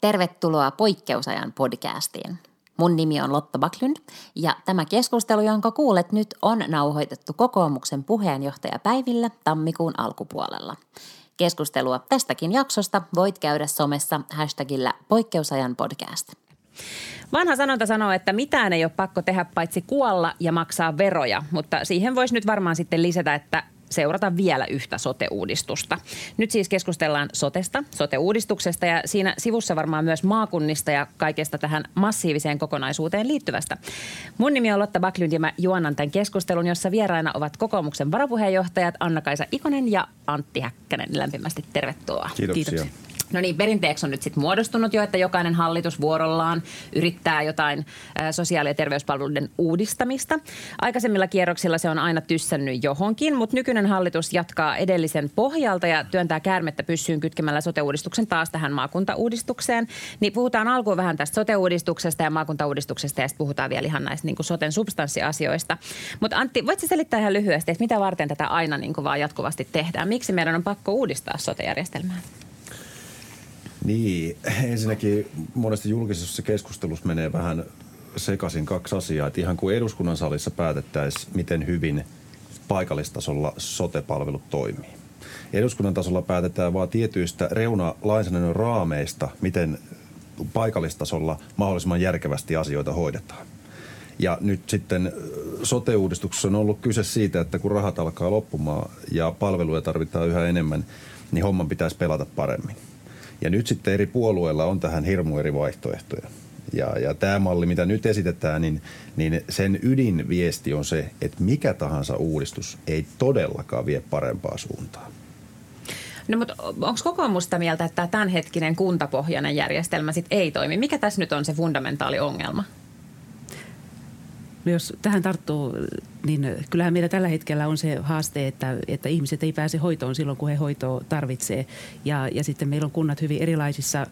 Tervetuloa Poikkeusajan podcastiin. Mun nimi on Lotta Baklund ja tämä keskustelu, jonka kuulet nyt, on nauhoitettu kokoomuksen puheenjohtajapäivillä tammikuun alkupuolella. Keskustelua tästäkin jaksosta voit käydä somessa hashtagillä Poikkeusajan podcast. Vanha sanonta sanoo, että mitään ei ole pakko tehdä paitsi kuolla ja maksaa veroja, mutta siihen voisi nyt varmaan sitten lisätä, että seurata vielä yhtä sote-uudistusta. Nyt siis keskustellaan sotesta, sote-uudistuksesta ja siinä sivussa varmaan myös maakunnista ja kaikesta tähän massiiviseen kokonaisuuteen liittyvästä. Mun nimi on Lotta Baklund ja mä juonan tämän keskustelun, jossa vieraina ovat kokoomuksen varapuheenjohtajat Anna-Kaisa Ikonen ja Antti Häkkänen. Lämpimästi tervetuloa. Kiitoksia. Kiitoksia. No niin, perinteeksi on nyt sitten muodostunut jo, että jokainen hallitus vuorollaan yrittää jotain sosiaali- ja terveyspalveluiden uudistamista. Aikaisemmilla kierroksilla se on aina tyssännyt johonkin, mutta nykyinen hallitus jatkaa edellisen pohjalta ja työntää käärmettä pyssyyn kytkemällä sote-uudistuksen taas tähän maakuntauudistukseen. Niin puhutaan alkuun vähän tästä sote-uudistuksesta ja maakuntauudistuksesta ja sitten puhutaan vielä ihan näistä niin kuin soten substanssiasioista. Mutta Antti, voitko selittää ihan lyhyesti, että mitä varten tätä aina niin kuin vaan jatkuvasti tehdään? Miksi meidän on pakko uudistaa sote-järjestelmää? Niin, ensinnäkin monesti julkisessa keskustelussa menee vähän sekaisin kaksi asiaa. Että ihan kuin eduskunnan salissa päätettäisiin, miten hyvin paikallistasolla sote-palvelut toimii. Eduskunnan tasolla päätetään vain tietyistä reuna-lainsäädännön raameista, miten paikallistasolla mahdollisimman järkevästi asioita hoidetaan. Ja nyt sitten sote-uudistuksessa on ollut kyse siitä, että kun rahat alkaa loppumaan ja palveluja tarvitaan yhä enemmän, niin homman pitäisi pelata paremmin. Ja nyt sitten eri puolueilla on tähän hirmu eri vaihtoehtoja. Ja, ja tämä malli, mitä nyt esitetään, niin, niin sen ydinviesti on se, että mikä tahansa uudistus ei todellakaan vie parempaa suuntaan. No mutta onko kokoomus sitä mieltä, että tämä tämänhetkinen kuntapohjainen järjestelmä sit ei toimi? Mikä tässä nyt on se fundamentaali ongelma? Jos tähän tarttuu, niin kyllähän meillä tällä hetkellä on se haaste, että, että ihmiset ei pääse hoitoon silloin, kun he hoitoa tarvitsee. Ja, ja sitten meillä on kunnat hyvin erilaisissa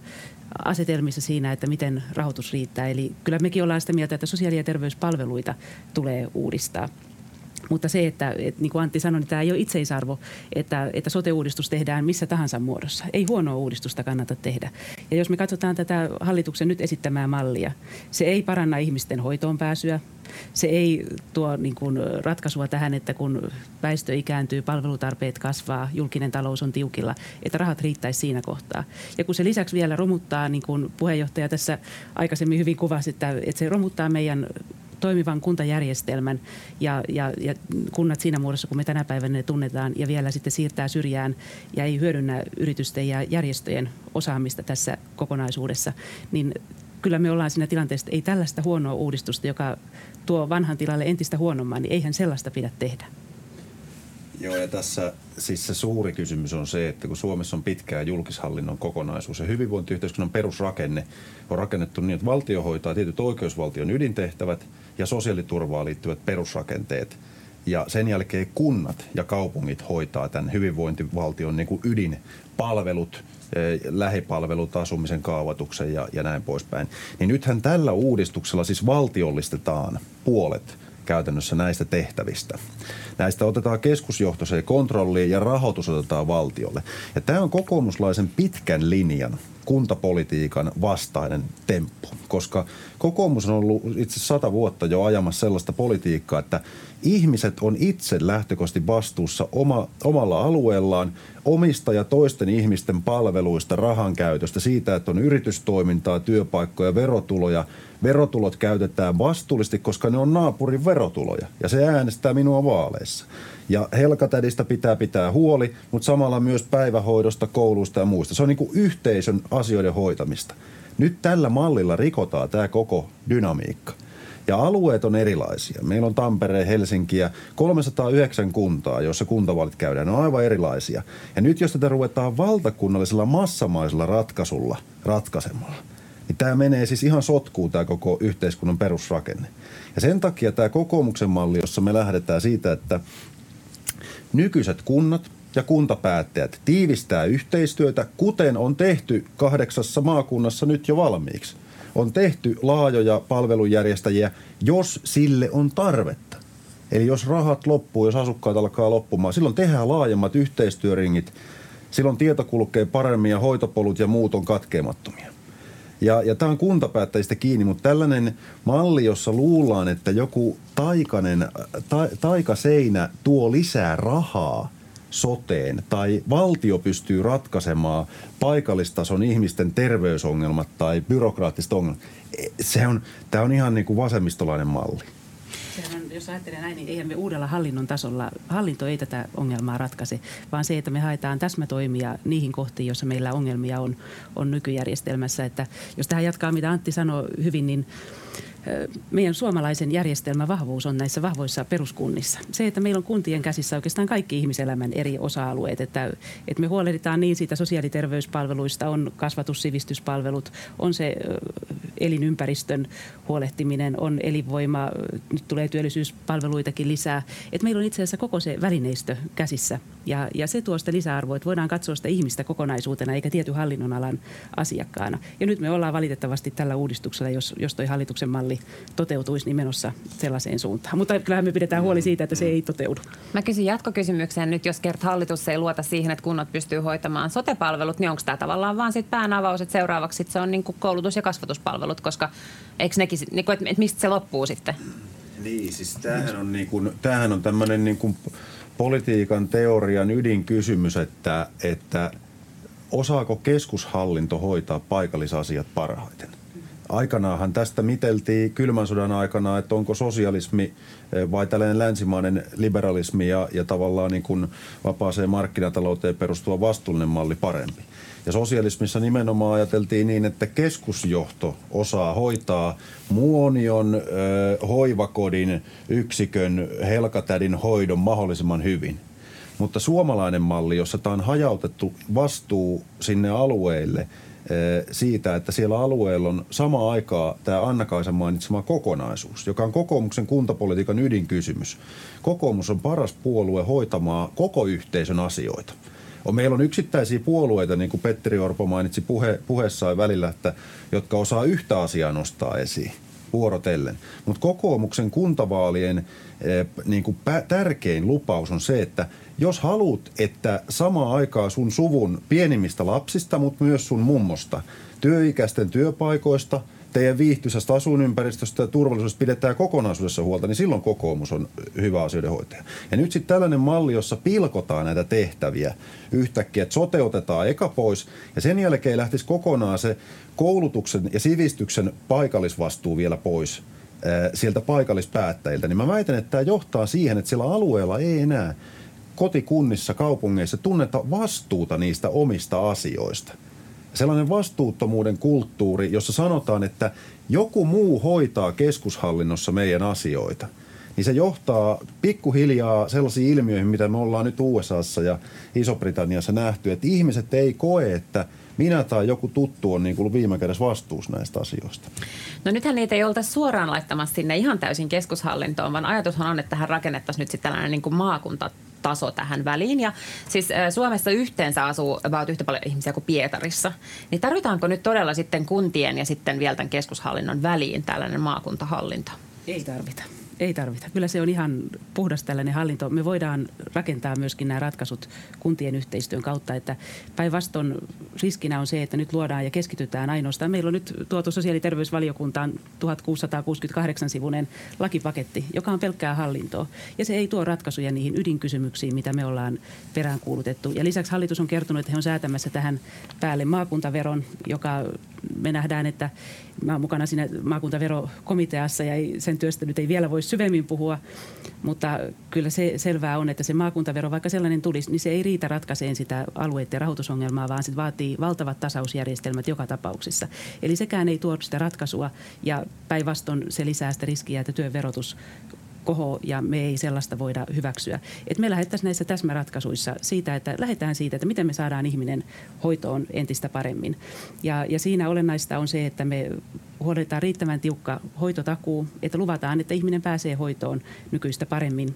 asetelmissa siinä, että miten rahoitus riittää. Eli kyllä mekin ollaan sitä mieltä, että sosiaali- ja terveyspalveluita tulee uudistaa. Mutta se, että, että niin kuin Antti sanoi, niin tämä ei ole itseisarvo, että, että sote-uudistus tehdään missä tahansa muodossa. Ei huonoa uudistusta kannata tehdä. Ja jos me katsotaan tätä hallituksen nyt esittämää mallia, se ei paranna ihmisten hoitoon pääsyä. Se ei tuo niin kuin ratkaisua tähän, että kun väestö ikääntyy, palvelutarpeet kasvaa, julkinen talous on tiukilla, että rahat riittäisi siinä kohtaa. Ja kun se lisäksi vielä romuttaa, niin kuin puheenjohtaja tässä aikaisemmin hyvin kuvasi, että, että se romuttaa meidän toimivan kuntajärjestelmän ja, ja, ja kunnat siinä muodossa, kun me tänä päivänä ne tunnetaan ja vielä sitten siirtää syrjään ja ei hyödynnä yritysten ja järjestöjen osaamista tässä kokonaisuudessa, niin kyllä me ollaan siinä tilanteessa, että ei tällaista huonoa uudistusta, joka tuo vanhan tilalle entistä huonomman, niin eihän sellaista pidä tehdä. Joo, ja tässä siis se suuri kysymys on se, että kun Suomessa on pitkää julkishallinnon kokonaisuus ja hyvinvointiyhteiskunnan perusrakenne on rakennettu niin, että valtio hoitaa tietyt oikeusvaltion ydintehtävät ja sosiaaliturvaan liittyvät perusrakenteet. Ja sen jälkeen kunnat ja kaupungit hoitaa tämän hyvinvointivaltion niin kuin ydinpalvelut, eh, lähipalvelut, asumisen kaavoituksen ja, ja näin poispäin. Niin nythän tällä uudistuksella siis valtiollistetaan puolet käytännössä näistä tehtävistä. Näistä otetaan keskusjohtoiseen kontrolliin ja rahoitus otetaan valtiolle. Ja tämä on kokoomuslaisen pitkän linjan kuntapolitiikan vastainen temppu, koska kokoomus on ollut itse sata vuotta jo ajamassa sellaista politiikkaa, että ihmiset on itse lähtökohtaisesti vastuussa oma, omalla alueellaan omista ja toisten ihmisten palveluista, rahan käytöstä, siitä, että on yritystoimintaa, työpaikkoja, verotuloja. Verotulot käytetään vastuullisesti, koska ne on naapurin verotuloja ja se äänestää minua vaaleissa. Ja helkatädistä pitää pitää huoli, mutta samalla myös päivähoidosta, kouluista ja muista. Se on niin kuin yhteisön asioiden hoitamista. Nyt tällä mallilla rikotaan tämä koko dynamiikka. Ja alueet on erilaisia. Meillä on Tampere, Helsinki ja 309 kuntaa, joissa kuntavaalit käydään. Ne on aivan erilaisia. Ja nyt jos tätä ruvetaan valtakunnallisella massamaisella ratkaisulla ratkaisemalla, niin tämä menee siis ihan sotkuun tämä koko yhteiskunnan perusrakenne. Ja sen takia tämä kokoomuksen malli, jossa me lähdetään siitä, että nykyiset kunnat ja kuntapäättäjät tiivistää yhteistyötä, kuten on tehty kahdeksassa maakunnassa nyt jo valmiiksi. On tehty laajoja palvelujärjestäjiä, jos sille on tarvetta. Eli jos rahat loppuu, jos asukkaat alkaa loppumaan, silloin tehdään laajemmat yhteistyöringit, silloin tieto kulkee paremmin ja hoitopolut ja muut on katkeamattomia. Ja, ja tämä on kuntapäättäjistä kiinni, mutta tällainen malli, jossa luullaan, että joku taikainen, ta, taikaseinä tuo lisää rahaa soteen tai valtio pystyy ratkaisemaan paikallistason ihmisten terveysongelmat tai byrokraattiset ongelmat. E, se on, tämä on ihan niin kuin vasemmistolainen malli. Sehän, jos ajattelee näin, niin eihän me uudella hallinnon tasolla, hallinto ei tätä ongelmaa ratkaise, vaan se, että me haetaan täsmätoimia niihin kohtiin, joissa meillä ongelmia on, on nykyjärjestelmässä. Että jos tähän jatkaa, mitä Antti sanoi hyvin, niin meidän suomalaisen järjestelmän vahvuus on näissä vahvoissa peruskunnissa. Se, että meillä on kuntien käsissä oikeastaan kaikki ihmiselämän eri osa-alueet, että, että me huolehditaan niin siitä sosiaaliterveyspalveluista, on kasvatussivistyspalvelut, on se elinympäristön huolehtiminen, on elinvoima, nyt tulee työllisyyspalveluitakin lisää. Että meillä on itse asiassa koko se välineistö käsissä ja, ja se tuo sitä lisäarvoa, että voidaan katsoa sitä ihmistä kokonaisuutena eikä tietyn hallinnonalan asiakkaana. Ja nyt me ollaan valitettavasti tällä uudistuksella, jos, jos toi hallituksen malli toteutuisi, niin menossa sellaiseen suuntaan. Mutta kyllähän me pidetään huoli siitä, että se ei toteudu. Mä kysyn jatkokysymyksen nyt, jos kert hallitus ei luota siihen, että kunnat pystyy hoitamaan sotepalvelut, niin onko tämä tavallaan vaan sitten päänavaus, että seuraavaksi sit se on niin koulutus- ja kasvatuspalvelut, koska eikö nekin, niin kuin, että mistä se loppuu sitten? Niin, siis tämähän on, niin kuin, tämähän on tämmöinen niin kuin politiikan teorian ydinkysymys, että, että osaako keskushallinto hoitaa paikallisasiat parhaiten. Aikanaahan tästä miteltiin kylmän sodan aikana, että onko sosialismi eh, vai tällainen länsimainen liberalismi ja, ja tavallaan niin kuin vapaaseen markkinatalouteen perustuva vastuullinen malli parempi. Ja sosialismissa nimenomaan ajateltiin niin, että keskusjohto osaa hoitaa muonion ö, hoivakodin yksikön helkatädin hoidon mahdollisimman hyvin. Mutta suomalainen malli, jossa tämä on hajautettu vastuu sinne alueille siitä, että siellä alueella on sama aikaa tämä Anna-Kaisa mainitsema kokonaisuus, joka on kokoomuksen kuntapolitiikan ydinkysymys. Kokoomus on paras puolue hoitamaan koko yhteisön asioita – on, meillä on yksittäisiä puolueita, niin kuin Petteri Orpo mainitsi puhe, puheessaan välillä, että, jotka osaa yhtä asiaa nostaa esiin vuorotellen. Mutta kokoomuksen kuntavaalien eh, niin kuin pä, tärkein lupaus on se, että jos haluat, että samaan aikaa sun suvun pienimmistä lapsista, mutta myös sun mummosta, työikäisten työpaikoista – teidän viihtyisästä asuinympäristöstä ja turvallisuudesta pidetään kokonaisuudessa huolta, niin silloin kokoomus on hyvä asioiden hoitaja. Ja nyt sitten tällainen malli, jossa pilkotaan näitä tehtäviä yhtäkkiä, että soteutetaan eka pois ja sen jälkeen lähtisi kokonaan se koulutuksen ja sivistyksen paikallisvastuu vielä pois sieltä paikallispäättäjiltä, niin mä väitän, että tämä johtaa siihen, että siellä alueella ei enää kotikunnissa, kaupungeissa tunneta vastuuta niistä omista asioista – sellainen vastuuttomuuden kulttuuri, jossa sanotaan, että joku muu hoitaa keskushallinnossa meidän asioita, niin se johtaa pikkuhiljaa sellaisiin ilmiöihin, mitä me ollaan nyt USAssa ja Iso-Britanniassa nähty, että ihmiset ei koe, että minä tai joku tuttu on niin kuin viime kädessä vastuussa näistä asioista. No nythän niitä ei oltaisi suoraan laittamassa sinne ihan täysin keskushallintoon, vaan ajatushan on, että tähän rakennettaisiin nyt sitten tällainen niin kuin maakunta taso tähän väliin. Ja siis Suomessa yhteensä asuu about yhtä paljon ihmisiä kuin Pietarissa. Niin tarvitaanko nyt todella sitten kuntien ja sitten vielä tämän keskushallinnon väliin tällainen maakuntahallinto? Ei tarvita. Ei tarvita. Kyllä se on ihan puhdas tällainen hallinto. Me voidaan rakentaa myöskin nämä ratkaisut kuntien yhteistyön kautta, että päinvastoin riskinä on se, että nyt luodaan ja keskitytään ainoastaan. Meillä on nyt tuotu sosiaali- ja terveysvaliokuntaan 1668 sivuinen lakipaketti, joka on pelkkää hallintoa. Ja se ei tuo ratkaisuja niihin ydinkysymyksiin, mitä me ollaan peräänkuulutettu. Ja lisäksi hallitus on kertonut, että he on säätämässä tähän päälle maakuntaveron, joka me nähdään, että mä olen mukana siinä maakuntaverokomiteassa ja sen työstä nyt ei vielä voi syvemmin puhua, mutta kyllä se selvää on, että se maakuntavero, vaikka sellainen tulisi, niin se ei riitä ratkaiseen sitä alueiden rahoitusongelmaa, vaan se vaatii valtavat tasausjärjestelmät joka tapauksessa. Eli sekään ei tuo sitä ratkaisua ja päinvastoin se lisää sitä riskiä, että työn verotus koho ja me ei sellaista voida hyväksyä. Et me lähdettäisiin näissä täsmäratkaisuissa siitä, että lähdetään siitä, että miten me saadaan ihminen hoitoon entistä paremmin. Ja, ja siinä olennaista on se, että me huolehditaan riittävän tiukka hoitotakuu, että luvataan, että ihminen pääsee hoitoon nykyistä paremmin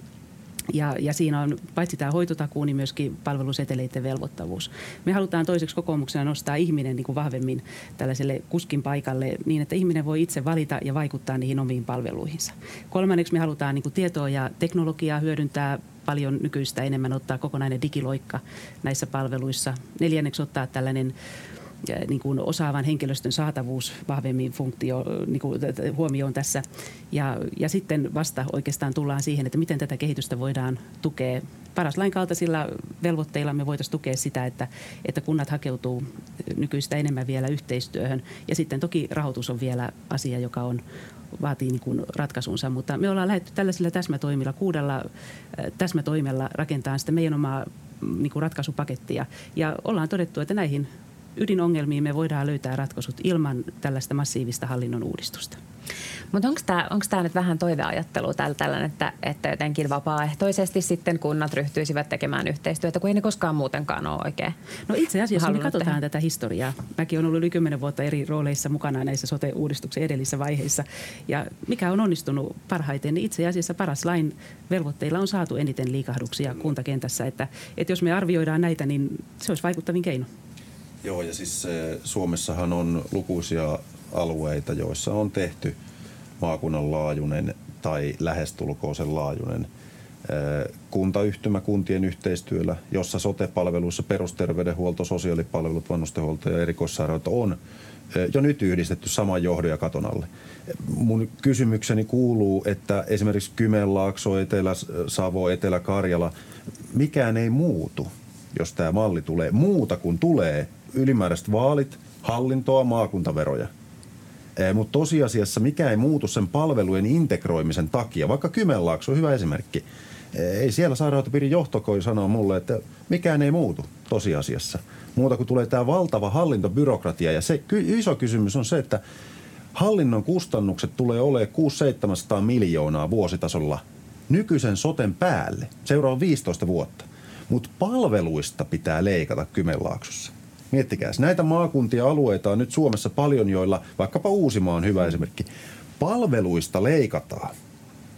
Ja, ja siinä on paitsi tämä hoitotakuu, niin myöskin palveluseteleiden velvoittavuus. Me halutaan toiseksi kokoomuksena nostaa ihminen niin kuin vahvemmin tällaiselle kuskin paikalle niin, että ihminen voi itse valita ja vaikuttaa niihin omiin palveluihinsa. Kolmanneksi me halutaan niin kuin tietoa ja teknologiaa hyödyntää paljon nykyistä enemmän ottaa kokonainen digiloikka näissä palveluissa. Neljänneksi ottaa tällainen niin kuin osaavan henkilöstön saatavuus vahvemmin funktio niin kuin huomioon tässä. Ja, ja sitten vasta oikeastaan tullaan siihen, että miten tätä kehitystä voidaan tukea. Paras lain kaltaisilla velvoitteilla me voitaisiin tukea sitä, että, että kunnat hakeutuu nykyistä enemmän vielä yhteistyöhön. Ja sitten toki rahoitus on vielä asia, joka on, vaatii niin kuin ratkaisunsa, mutta me ollaan lähdetty tällaisilla täsmätoimilla, kuudella täsmätoimella rakentaa sitä meidän omaa mm, niin kuin ratkaisupakettia. Ja ollaan todettu, että näihin ydinongelmiin me voidaan löytää ratkaisut ilman tällaista massiivista hallinnon uudistusta. Mutta onko tämä onko nyt vähän toiveajattelua tällä tällainen, että, että jotenkin vapaaehtoisesti sitten kunnat ryhtyisivät tekemään yhteistyötä, kun ei ne koskaan muutenkaan ole oikein No itse asiassa me katsotaan tehdä. tätä historiaa. Mäkin olen ollut yli kymmenen vuotta eri rooleissa mukana näissä sote-uudistuksen edellisissä vaiheissa. Ja mikä on onnistunut parhaiten, niin itse asiassa paras lain velvoitteilla on saatu eniten liikahduksia kuntakentässä. Että, että jos me arvioidaan näitä, niin se olisi vaikuttavin keino. Joo, ja siis Suomessahan on lukuisia alueita, joissa on tehty maakunnan laajuinen tai lähestulkoon sen laajuinen kuntayhtymä kuntien yhteistyöllä, jossa sote-palveluissa perusterveydenhuolto, sosiaalipalvelut, vanhustenhuolto ja erikoissairaanhoito on jo nyt yhdistetty saman johdon ja katon alle. Mun kysymykseni kuuluu, että esimerkiksi Kymenlaakso, Etelä-Savo, Etelä-Karjala, mikään ei muutu, jos tämä malli tulee. Muuta kuin tulee ylimääräiset vaalit, hallintoa, maakuntaveroja. Mutta tosiasiassa mikä ei muutu sen palvelujen integroimisen takia, vaikka Kymenlaakso on hyvä esimerkki. Ei siellä sairaanhoitopiirin johtokoi sanoa mulle, että mikään ei muutu tosiasiassa. Muuta kuin tulee tämä valtava hallintobyrokratia. Ja se iso kysymys on se, että hallinnon kustannukset tulee olemaan 600-700 miljoonaa vuositasolla nykyisen soten päälle. Seuraa 15 vuotta. Mutta palveluista pitää leikata Kymenlaaksossa. Miettikää, näitä maakuntia alueita on nyt Suomessa paljon, joilla vaikkapa Uusimaa on hyvä esimerkki. Palveluista leikataan,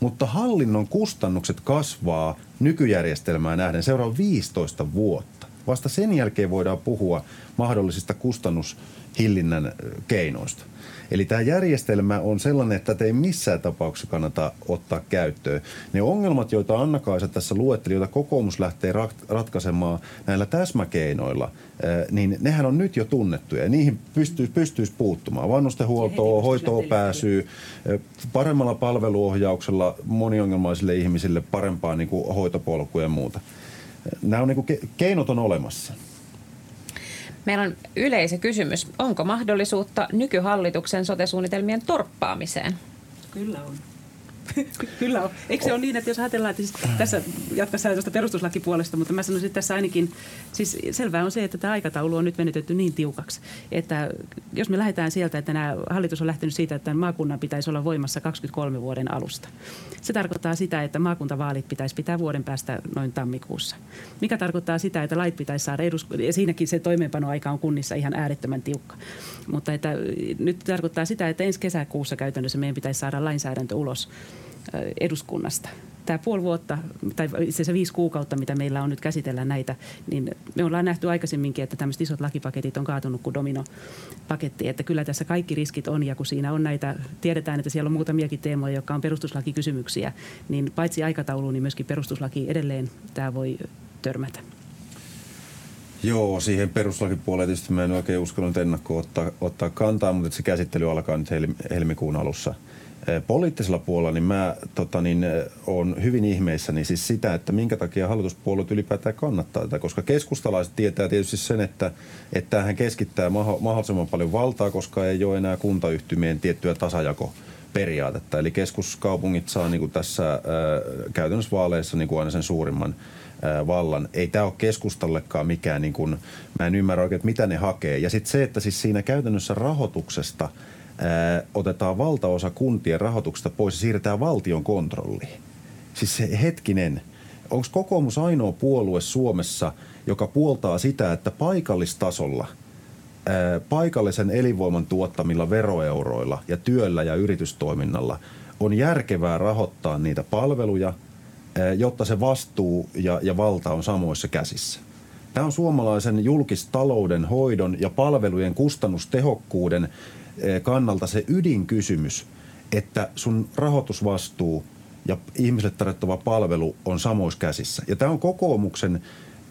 mutta hallinnon kustannukset kasvaa nykyjärjestelmään nähden seuraavan 15 vuotta. Vasta sen jälkeen voidaan puhua mahdollisista kustannushillinnän keinoista. Eli tämä järjestelmä on sellainen, että tätä ei missään tapauksessa kannata ottaa käyttöön. Ne ongelmat, joita Anna-Kaisa tässä luetteli, joita kokoomus lähtee ratkaisemaan näillä täsmäkeinoilla, niin nehän on nyt jo tunnettuja ja niihin pystyisi, pystyisi puuttumaan. Vanhustenhuoltoa, hoitoon pääsyy, paremmalla palveluohjauksella moniongelmaisille ihmisille parempaa niin kuin hoitopolkuja ja muuta. Nämä on niin kuin, keinot on olemassa. Meillä on yleisö-kysymys. Onko mahdollisuutta nykyhallituksen sote-suunnitelmien torppaamiseen? Kyllä on. Kyllä on. Eikö se ole niin, että jos ajatellaan, että siis tässä jatkaisi tuosta perustuslakipuolesta, mutta mä sanoisin, että tässä ainakin, siis selvää on se, että tämä aikataulu on nyt venytetty niin tiukaksi, että jos me lähdetään sieltä, että nämä hallitus on lähtenyt siitä, että maakunnan pitäisi olla voimassa 23 vuoden alusta. Se tarkoittaa sitä, että maakuntavaalit pitäisi pitää vuoden päästä noin tammikuussa. Mikä tarkoittaa sitä, että lait pitäisi saada eduskuntaan, ja siinäkin se toimeenpanoaika on kunnissa ihan äärettömän tiukka. Mutta että nyt tarkoittaa sitä, että ensi kesäkuussa käytännössä meidän pitäisi saada lainsäädäntö ulos eduskunnasta. Tämä puoli vuotta, tai itse asiassa viisi kuukautta, mitä meillä on nyt käsitellä näitä, niin me ollaan nähty aikaisemminkin, että tämmöiset isot lakipaketit on kaatunut kuin dominopaketti. Että kyllä tässä kaikki riskit on, ja kun siinä on näitä, tiedetään, että siellä on muutamiakin teemoja, jotka on perustuslakikysymyksiä, niin paitsi aikataulu, niin myöskin perustuslaki edelleen tämä voi törmätä. Joo, siihen perustuslakipuoleen tietysti mä en oikein uskallut ennakkoon ottaa, ottaa kantaa, mutta se käsittely alkaa nyt helmikuun alussa – poliittisella puolella niin mä tota, niin, on hyvin ihmeissäni siis sitä, että minkä takia hallituspuolueet ylipäätään kannattaa tätä, koska keskustalaiset tietää tietysti sen, että, että tämähän keskittää mahdollisimman paljon valtaa, koska ei ole enää kuntayhtymien tiettyä tasajako-periaatetta. Eli keskuskaupungit saa niin kuin tässä ää, käytännössä vaaleissa niin kuin aina sen suurimman ää, vallan. Ei tämä ole keskustallekaan mikään, niin kuin, mä en ymmärrä oikein, että mitä ne hakee. Ja sitten se, että siis siinä käytännössä rahoituksesta – otetaan valtaosa kuntien rahoituksesta pois ja siirretään valtion kontrolliin. Siis se hetkinen, onko kokoomus ainoa puolue Suomessa, joka puoltaa sitä, että paikallistasolla paikallisen elinvoiman tuottamilla veroeuroilla ja työllä ja yritystoiminnalla on järkevää rahoittaa niitä palveluja, jotta se vastuu ja, ja valta on samoissa käsissä. Tämä on suomalaisen julkistalouden hoidon ja palvelujen kustannustehokkuuden kannalta se ydinkysymys, että sun rahoitusvastuu ja ihmisille tarjottava palvelu on samoissa käsissä. Ja tämä on kokoomuksen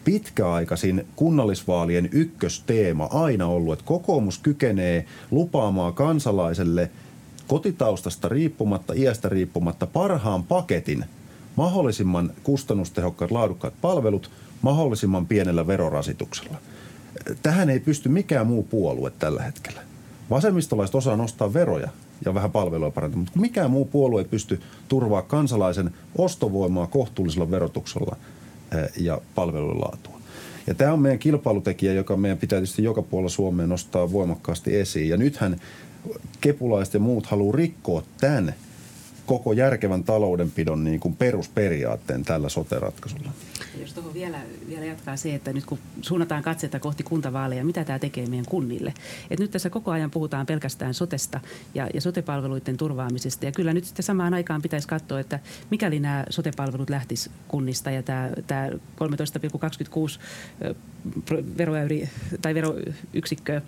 pitkäaikaisin kunnallisvaalien ykkösteema aina ollut, että kokoomus kykenee lupaamaan kansalaiselle kotitaustasta riippumatta, iästä riippumatta parhaan paketin, mahdollisimman kustannustehokkaat, laadukkaat palvelut mahdollisimman pienellä verorasituksella. Tähän ei pysty mikään muu puolue tällä hetkellä. Vasemmistolaiset osaa nostaa veroja ja vähän palvelua parantaa, mutta mikään muu puolue ei pysty turvaa kansalaisen ostovoimaa kohtuullisella verotuksella – ja palvelujen laatua. Ja tämä on meidän kilpailutekijä, joka meidän pitää tietysti joka puolella Suomea nostaa voimakkaasti esiin. Ja nythän kepulaiset ja muut haluaa rikkoa tämän koko järkevän taloudenpidon niin kuin perusperiaatteen tällä sote-ratkaisulla. Jos tuohon vielä, vielä jatkaa se, että nyt kun suunnataan katsetta kohti kuntavaaleja, mitä tämä tekee meidän kunnille? Et nyt tässä koko ajan puhutaan pelkästään sotesta ja, ja sotepalveluiden turvaamisesta. Ja kyllä nyt sitten samaan aikaan pitäisi katsoa, että mikäli nämä sotepalvelut lähtis kunnista ja tämä, tämä 13,26 veroäyri tai veroyksikköä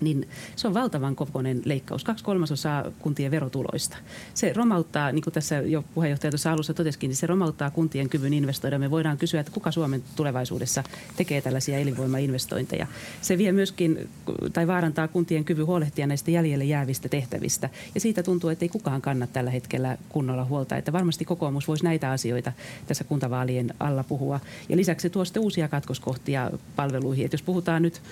niin se on valtavan kokoinen leikkaus, kaksi kolmasosaa kuntien verotuloista. Se romauttaa, niin kuin tässä jo puheenjohtaja tuossa alussa totesikin, niin se romauttaa kuntien kyvyn investoida. Me voidaan kysyä, että kuka Suomen tulevaisuudessa tekee tällaisia elinvoimainvestointeja. Se vie myöskin, tai vaarantaa kuntien kyvyn huolehtia näistä jäljelle jäävistä tehtävistä. Ja siitä tuntuu, että ei kukaan kanna tällä hetkellä kunnolla huolta. Että varmasti kokoomus voisi näitä asioita tässä kuntavaalien alla puhua. Ja lisäksi se tuo sitten uusia katkoskohtia palveluihin. Että jos puhutaan nyt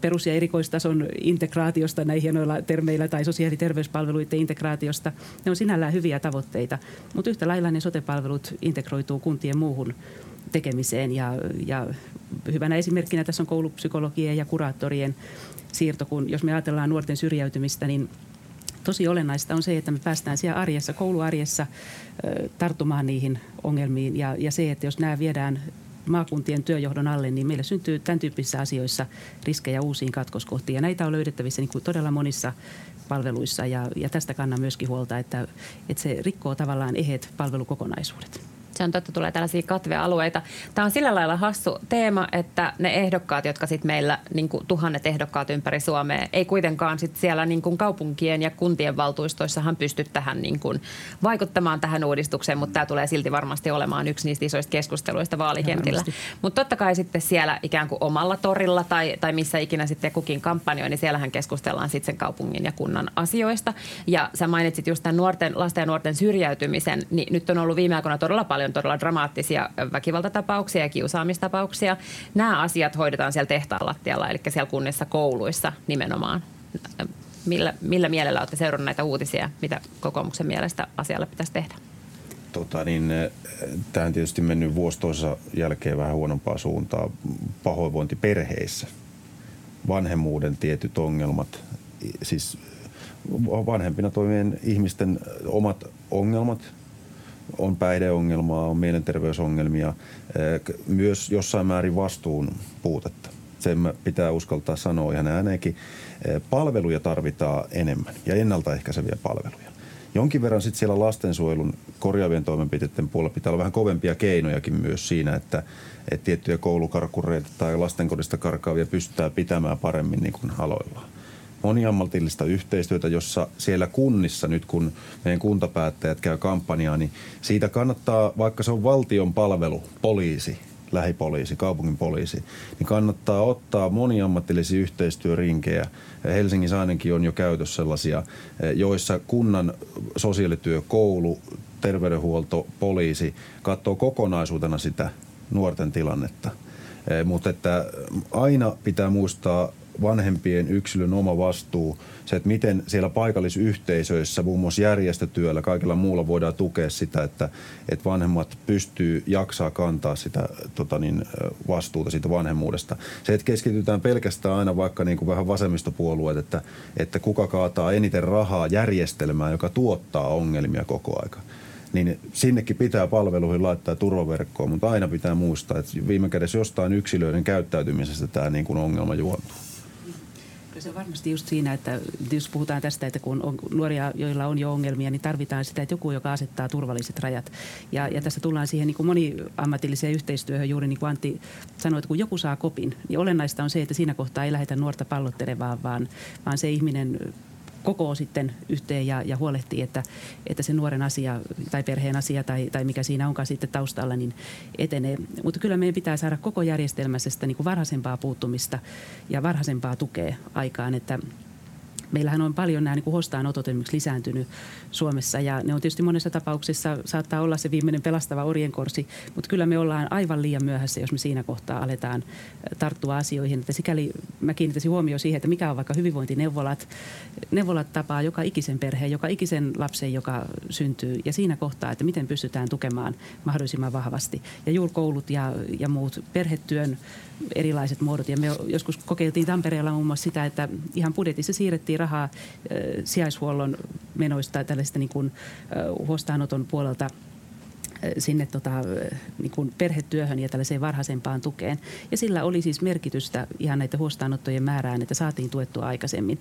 perus- ja erikoistason integraatiosta näin hienoilla termeillä tai sosiaali- ja terveyspalveluiden integraatiosta. Ne on sinällään hyviä tavoitteita, mutta yhtä lailla ne sotepalvelut integroituu kuntien muuhun tekemiseen ja, ja hyvänä esimerkkinä tässä on koulupsykologien ja kuraattorien siirto, kun jos me ajatellaan nuorten syrjäytymistä, niin tosi olennaista on se, että me päästään siellä arjessa, kouluarjessa tarttumaan niihin ongelmiin ja, ja se, että jos nämä viedään maakuntien työjohdon alle, niin meillä syntyy tämän tyyppisissä asioissa riskejä uusiin katkoskohtiin. Ja näitä on löydettävissä niin kuin todella monissa palveluissa ja, ja tästä kannan myöskin huolta, että, että se rikkoo tavallaan ehet palvelukokonaisuudet. Se on totta, tulee tällaisia katvealueita. Tämä on sillä lailla hassu teema, että ne ehdokkaat, jotka sitten meillä, niin kuin tuhannet ehdokkaat ympäri Suomea, ei kuitenkaan sit siellä niin kuin kaupunkien ja kuntien valtuistoissahan pysty tähän niin kuin vaikuttamaan tähän uudistukseen, mutta tämä tulee silti varmasti olemaan yksi niistä isoista keskusteluista vaalikentillä. Mutta totta kai sitten siellä ikään kuin omalla torilla tai, tai missä ikinä sitten kukin kampanjoi, niin siellähän keskustellaan sitten sen kaupungin ja kunnan asioista. Ja sä mainitsit just tämän nuorten, lasten ja nuorten syrjäytymisen, niin nyt on ollut viime aikoina todella paljon paljon todella dramaattisia väkivaltatapauksia ja kiusaamistapauksia. Nämä asiat hoidetaan siellä tehtaan lattialla, eli siellä kunnissa kouluissa nimenomaan. Millä, millä mielellä olette seurannut näitä uutisia, mitä kokoomuksen mielestä asialle pitäisi tehdä? Tota, niin, tämä on tietysti mennyt vuosi toisessa jälkeen vähän huonompaa suuntaa. Pahoinvointi perheissä, vanhemmuuden tietyt ongelmat, siis vanhempina toimivien ihmisten omat ongelmat – on päihdeongelmaa, on mielenterveysongelmia, eh, myös jossain määrin vastuun puutetta. Sen pitää uskaltaa sanoa ihan ääneenkin. Eh, palveluja tarvitaan enemmän ja ennaltaehkäiseviä palveluja. Jonkin verran sitten siellä lastensuojelun korjaavien toimenpiteiden puolella pitää olla vähän kovempia keinojakin myös siinä, että, että tiettyjä koulukarkureita tai lastenkodista karkaavia pystytään pitämään paremmin niin kuin aloillaan moniammatillista yhteistyötä, jossa siellä kunnissa nyt kun meidän kuntapäättäjät käy kampanjaa, niin siitä kannattaa, vaikka se on valtion palvelu, poliisi, lähipoliisi, kaupungin poliisi, niin kannattaa ottaa moniammatillisia yhteistyörinkejä. Helsingissä ainakin on jo käytössä sellaisia, joissa kunnan sosiaalityö, koulu, terveydenhuolto, poliisi katsoo kokonaisuutena sitä nuorten tilannetta. Mutta että aina pitää muistaa vanhempien yksilön oma vastuu, se, että miten siellä paikallisyhteisöissä, muun muassa järjestötyöllä, kaikilla muulla voidaan tukea sitä, että, että vanhemmat pystyy jaksaa kantaa sitä tota niin, vastuuta siitä vanhemmuudesta. Se, että keskitytään pelkästään aina vaikka niin kuin vähän vasemmistopuolueet, että, että kuka kaataa eniten rahaa järjestelmään, joka tuottaa ongelmia koko aika niin sinnekin pitää palveluihin laittaa turvaverkkoa, mutta aina pitää muistaa, että viime kädessä jostain yksilöiden käyttäytymisestä tämä niin kuin ongelma juontuu. Se on varmasti just siinä, että jos puhutaan tästä, että kun on nuoria, joilla on jo ongelmia, niin tarvitaan sitä, että joku, joka asettaa turvalliset rajat. Ja, ja tässä tullaan siihen niin kuin moniammatilliseen yhteistyöhön juuri niin kuin Antti sanoi, että kun joku saa kopin, niin olennaista on se, että siinä kohtaa ei lähdetä nuorta pallottelemaan, vaan, vaan se ihminen koko sitten yhteen ja, ja huolehtii, että, että se nuoren asia tai perheen asia tai, tai mikä siinä onkaan sitten taustalla, niin etenee. Mutta kyllä meidän pitää saada koko järjestelmässä sitä niin kuin varhaisempaa puuttumista ja varhaisempaa tukea aikaan, että meillähän on paljon nämä niin hostaanotot esimerkiksi lisääntynyt Suomessa ja ne on tietysti monessa tapauksessa saattaa olla se viimeinen pelastava orienkorsi, mutta kyllä me ollaan aivan liian myöhässä, jos me siinä kohtaa aletaan tarttua asioihin. Että sikäli mä kiinnittäisin huomioon siihen, että mikä on vaikka hyvinvointineuvolat. Neuvolat tapaa joka ikisen perheen, joka ikisen lapsen, joka syntyy ja siinä kohtaa, että miten pystytään tukemaan mahdollisimman vahvasti. Ja juuri koulut ja, ja muut perhetyön erilaiset muodot. Ja me joskus kokeiltiin Tampereella muun muassa sitä, että ihan budjetissa siirrettiin rahaa sijaishuollon menoista tällaista niin kuin, huostaanoton puolelta sinne tota, niin kuin perhetyöhön ja tällaiseen varhaisempaan tukeen. Ja sillä oli siis merkitystä ihan näiden huostaanottojen määrään, että saatiin tuettua aikaisemmin.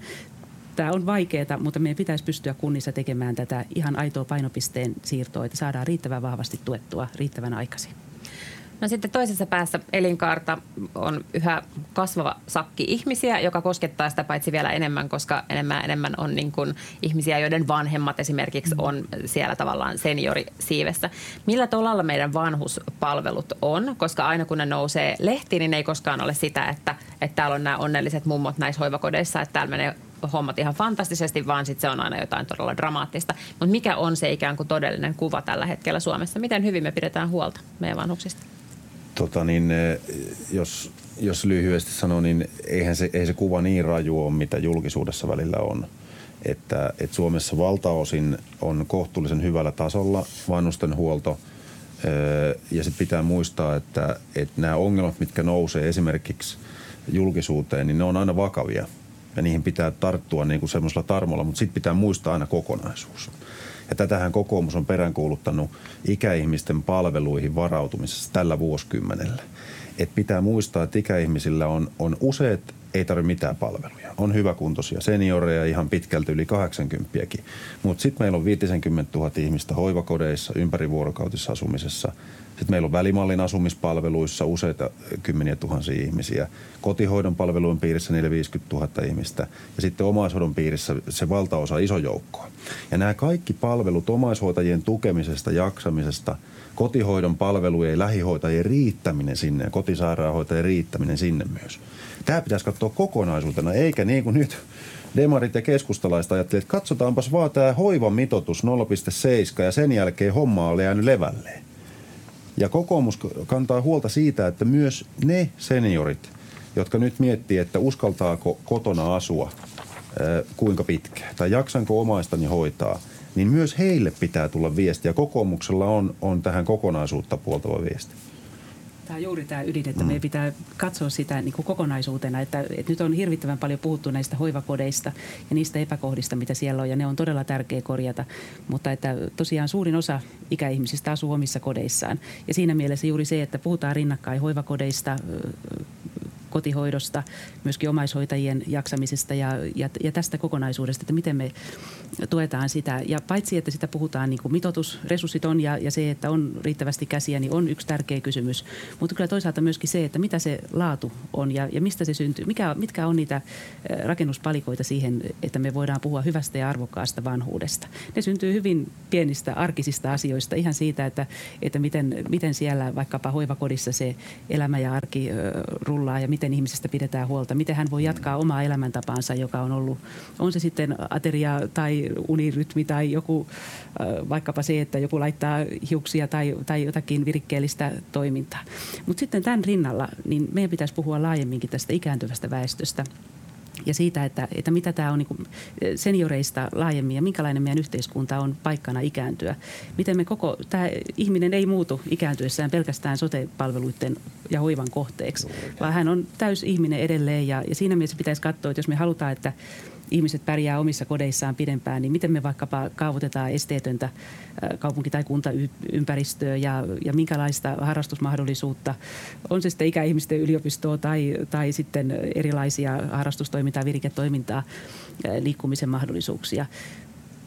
Tämä on vaikeaa, mutta meidän pitäisi pystyä kunnissa tekemään tätä ihan aitoa painopisteen siirtoa, että saadaan riittävän vahvasti tuettua riittävän aikaisin. No sitten toisessa päässä elinkaarta on yhä kasvava sakki ihmisiä, joka koskettaa sitä paitsi vielä enemmän, koska enemmän enemmän on niin kuin ihmisiä, joiden vanhemmat esimerkiksi on siellä tavallaan seniorisiivessä. Millä tolalla meidän vanhuspalvelut on? Koska aina kun ne nousee lehtiin, niin ei koskaan ole sitä, että, että täällä on nämä onnelliset mummot näissä hoivakodeissa, että täällä menee hommat ihan fantastisesti, vaan sitten se on aina jotain todella dramaattista. Mutta mikä on se ikään kuin todellinen kuva tällä hetkellä Suomessa? Miten hyvin me pidetään huolta meidän vanhuksista? Tota niin, eh, jos, jos lyhyesti sanoo, niin eihän se, ei se kuva niin raju ole, mitä julkisuudessa välillä on. Että, että Suomessa valtaosin on kohtuullisen hyvällä tasolla vanhustenhuolto. Eh, ja sitten pitää muistaa, että, että nämä ongelmat, mitkä nousee esimerkiksi julkisuuteen, niin ne on aina vakavia. Ja niihin pitää tarttua niin kuin semmoisella tarmolla, mutta sitten pitää muistaa aina kokonaisuus. Ja tätähän kokoomus on peräänkuuluttanut ikäihmisten palveluihin varautumisessa tällä vuosikymmenellä. Et pitää muistaa, että ikäihmisillä on, on useat, ei tarvitse mitään palveluja. On hyväkuntoisia senioreja ihan pitkälti yli 80 Mutta sitten meillä on 50 000 ihmistä hoivakodeissa, ympärivuorokautisessa asumisessa – sitten meillä on välimallin asumispalveluissa useita kymmeniä tuhansia ihmisiä. Kotihoidon palvelujen piirissä 450 000 ihmistä. Ja sitten omaishoidon piirissä se valtaosa iso joukko. Ja nämä kaikki palvelut omaishoitajien tukemisesta, jaksamisesta, kotihoidon palvelujen lähihoitajien riittäminen sinne ja kotisairaanhoitajien riittäminen sinne myös. Tämä pitäisi katsoa kokonaisuutena, eikä niin kuin nyt demarit ja keskustalaiset ajattelivat, että katsotaanpas vaan tämä hoivan mitoitus 0,7 ja sen jälkeen homma oli jäänyt levälleen. Ja kokoomus kantaa huolta siitä, että myös ne seniorit, jotka nyt miettii, että uskaltaako kotona asua kuinka pitkään tai jaksanko omaistani hoitaa, niin myös heille pitää tulla viestiä. Kokoomuksella on, on tähän kokonaisuutta puoltava viesti. Tämä on juuri tämä ydin, että mm. meidän pitää katsoa sitä niin kuin kokonaisuutena, että, että nyt on hirvittävän paljon puhuttu näistä hoivakodeista ja niistä epäkohdista, mitä siellä on, ja ne on todella tärkeä korjata. Mutta että tosiaan suurin osa ikäihmisistä asuu omissa kodeissaan. Ja siinä mielessä juuri se, että puhutaan rinnakkain hoivakodeista, kotihoidosta, myöskin omaishoitajien jaksamisesta ja, ja, ja tästä kokonaisuudesta, että miten me tuetaan sitä. Ja paitsi, että sitä puhutaan niin kuin mitoitus, resurssit on ja, ja se, että on riittävästi käsiä, niin on yksi tärkeä kysymys. Mutta kyllä toisaalta myöskin se, että mitä se laatu on ja, ja mistä se syntyy. Mikä, mitkä on niitä rakennuspalikoita siihen, että me voidaan puhua hyvästä ja arvokkaasta vanhuudesta. Ne syntyy hyvin pienistä arkisista asioista, ihan siitä, että, että miten, miten siellä vaikkapa hoivakodissa se elämä ja arki rullaa ja miten miten ihmisestä pidetään huolta, miten hän voi jatkaa omaa elämäntapaansa, joka on ollut, on se sitten ateria tai unirytmi tai joku, vaikkapa se, että joku laittaa hiuksia tai, tai jotakin virikkeellistä toimintaa. Mutta sitten tämän rinnalla, niin meidän pitäisi puhua laajemminkin tästä ikääntyvästä väestöstä – ja siitä, että, että mitä tämä on niin senioreista laajemmin ja minkälainen meidän yhteiskunta on paikkana ikääntyä. Miten me koko, tämä ihminen ei muutu ikääntyessään pelkästään sote-palveluiden ja hoivan kohteeksi, vaan hän on täys ihminen edelleen ja, ja siinä mielessä pitäisi katsoa, että jos me halutaan, että ihmiset pärjää omissa kodeissaan pidempään, niin miten me vaikkapa kaavoitetaan esteetöntä kaupunki- tai kuntaympäristöä ja, ja minkälaista harrastusmahdollisuutta, on se sitten ikäihmisten yliopistoa tai, tai sitten erilaisia harrastustoimintaa, viriketoimintaa, liikkumisen mahdollisuuksia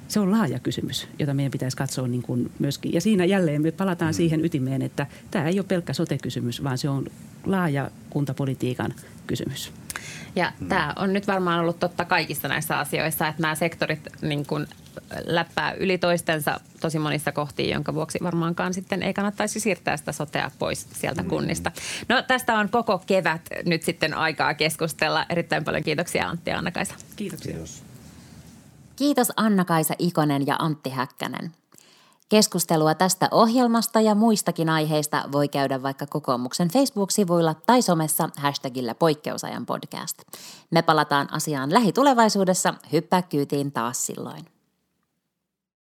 se on laaja kysymys, jota meidän pitäisi katsoa niin kuin myöskin. Ja siinä jälleen me palataan mm. siihen ytimeen, että tämä ei ole pelkkä sote-kysymys, vaan se on laaja kuntapolitiikan kysymys. Ja mm. tämä on nyt varmaan ollut totta kaikissa näissä asioissa, että nämä sektorit niin kuin läppää yli toistensa tosi monissa kohtiin, jonka vuoksi varmaankaan sitten ei kannattaisi siirtää sitä sotea pois sieltä mm. kunnista. No tästä on koko kevät nyt sitten aikaa keskustella. Erittäin paljon kiitoksia Antti ja Anna-Kaisa. Kiitoksia. Kiitos. Kiitos Anna-Kaisa Ikonen ja Antti Häkkänen. Keskustelua tästä ohjelmasta ja muistakin aiheista voi käydä vaikka kokoomuksen Facebook-sivuilla tai somessa hashtagillä poikkeusajan podcast. Me palataan asiaan lähitulevaisuudessa. Hyppää kyytiin taas silloin.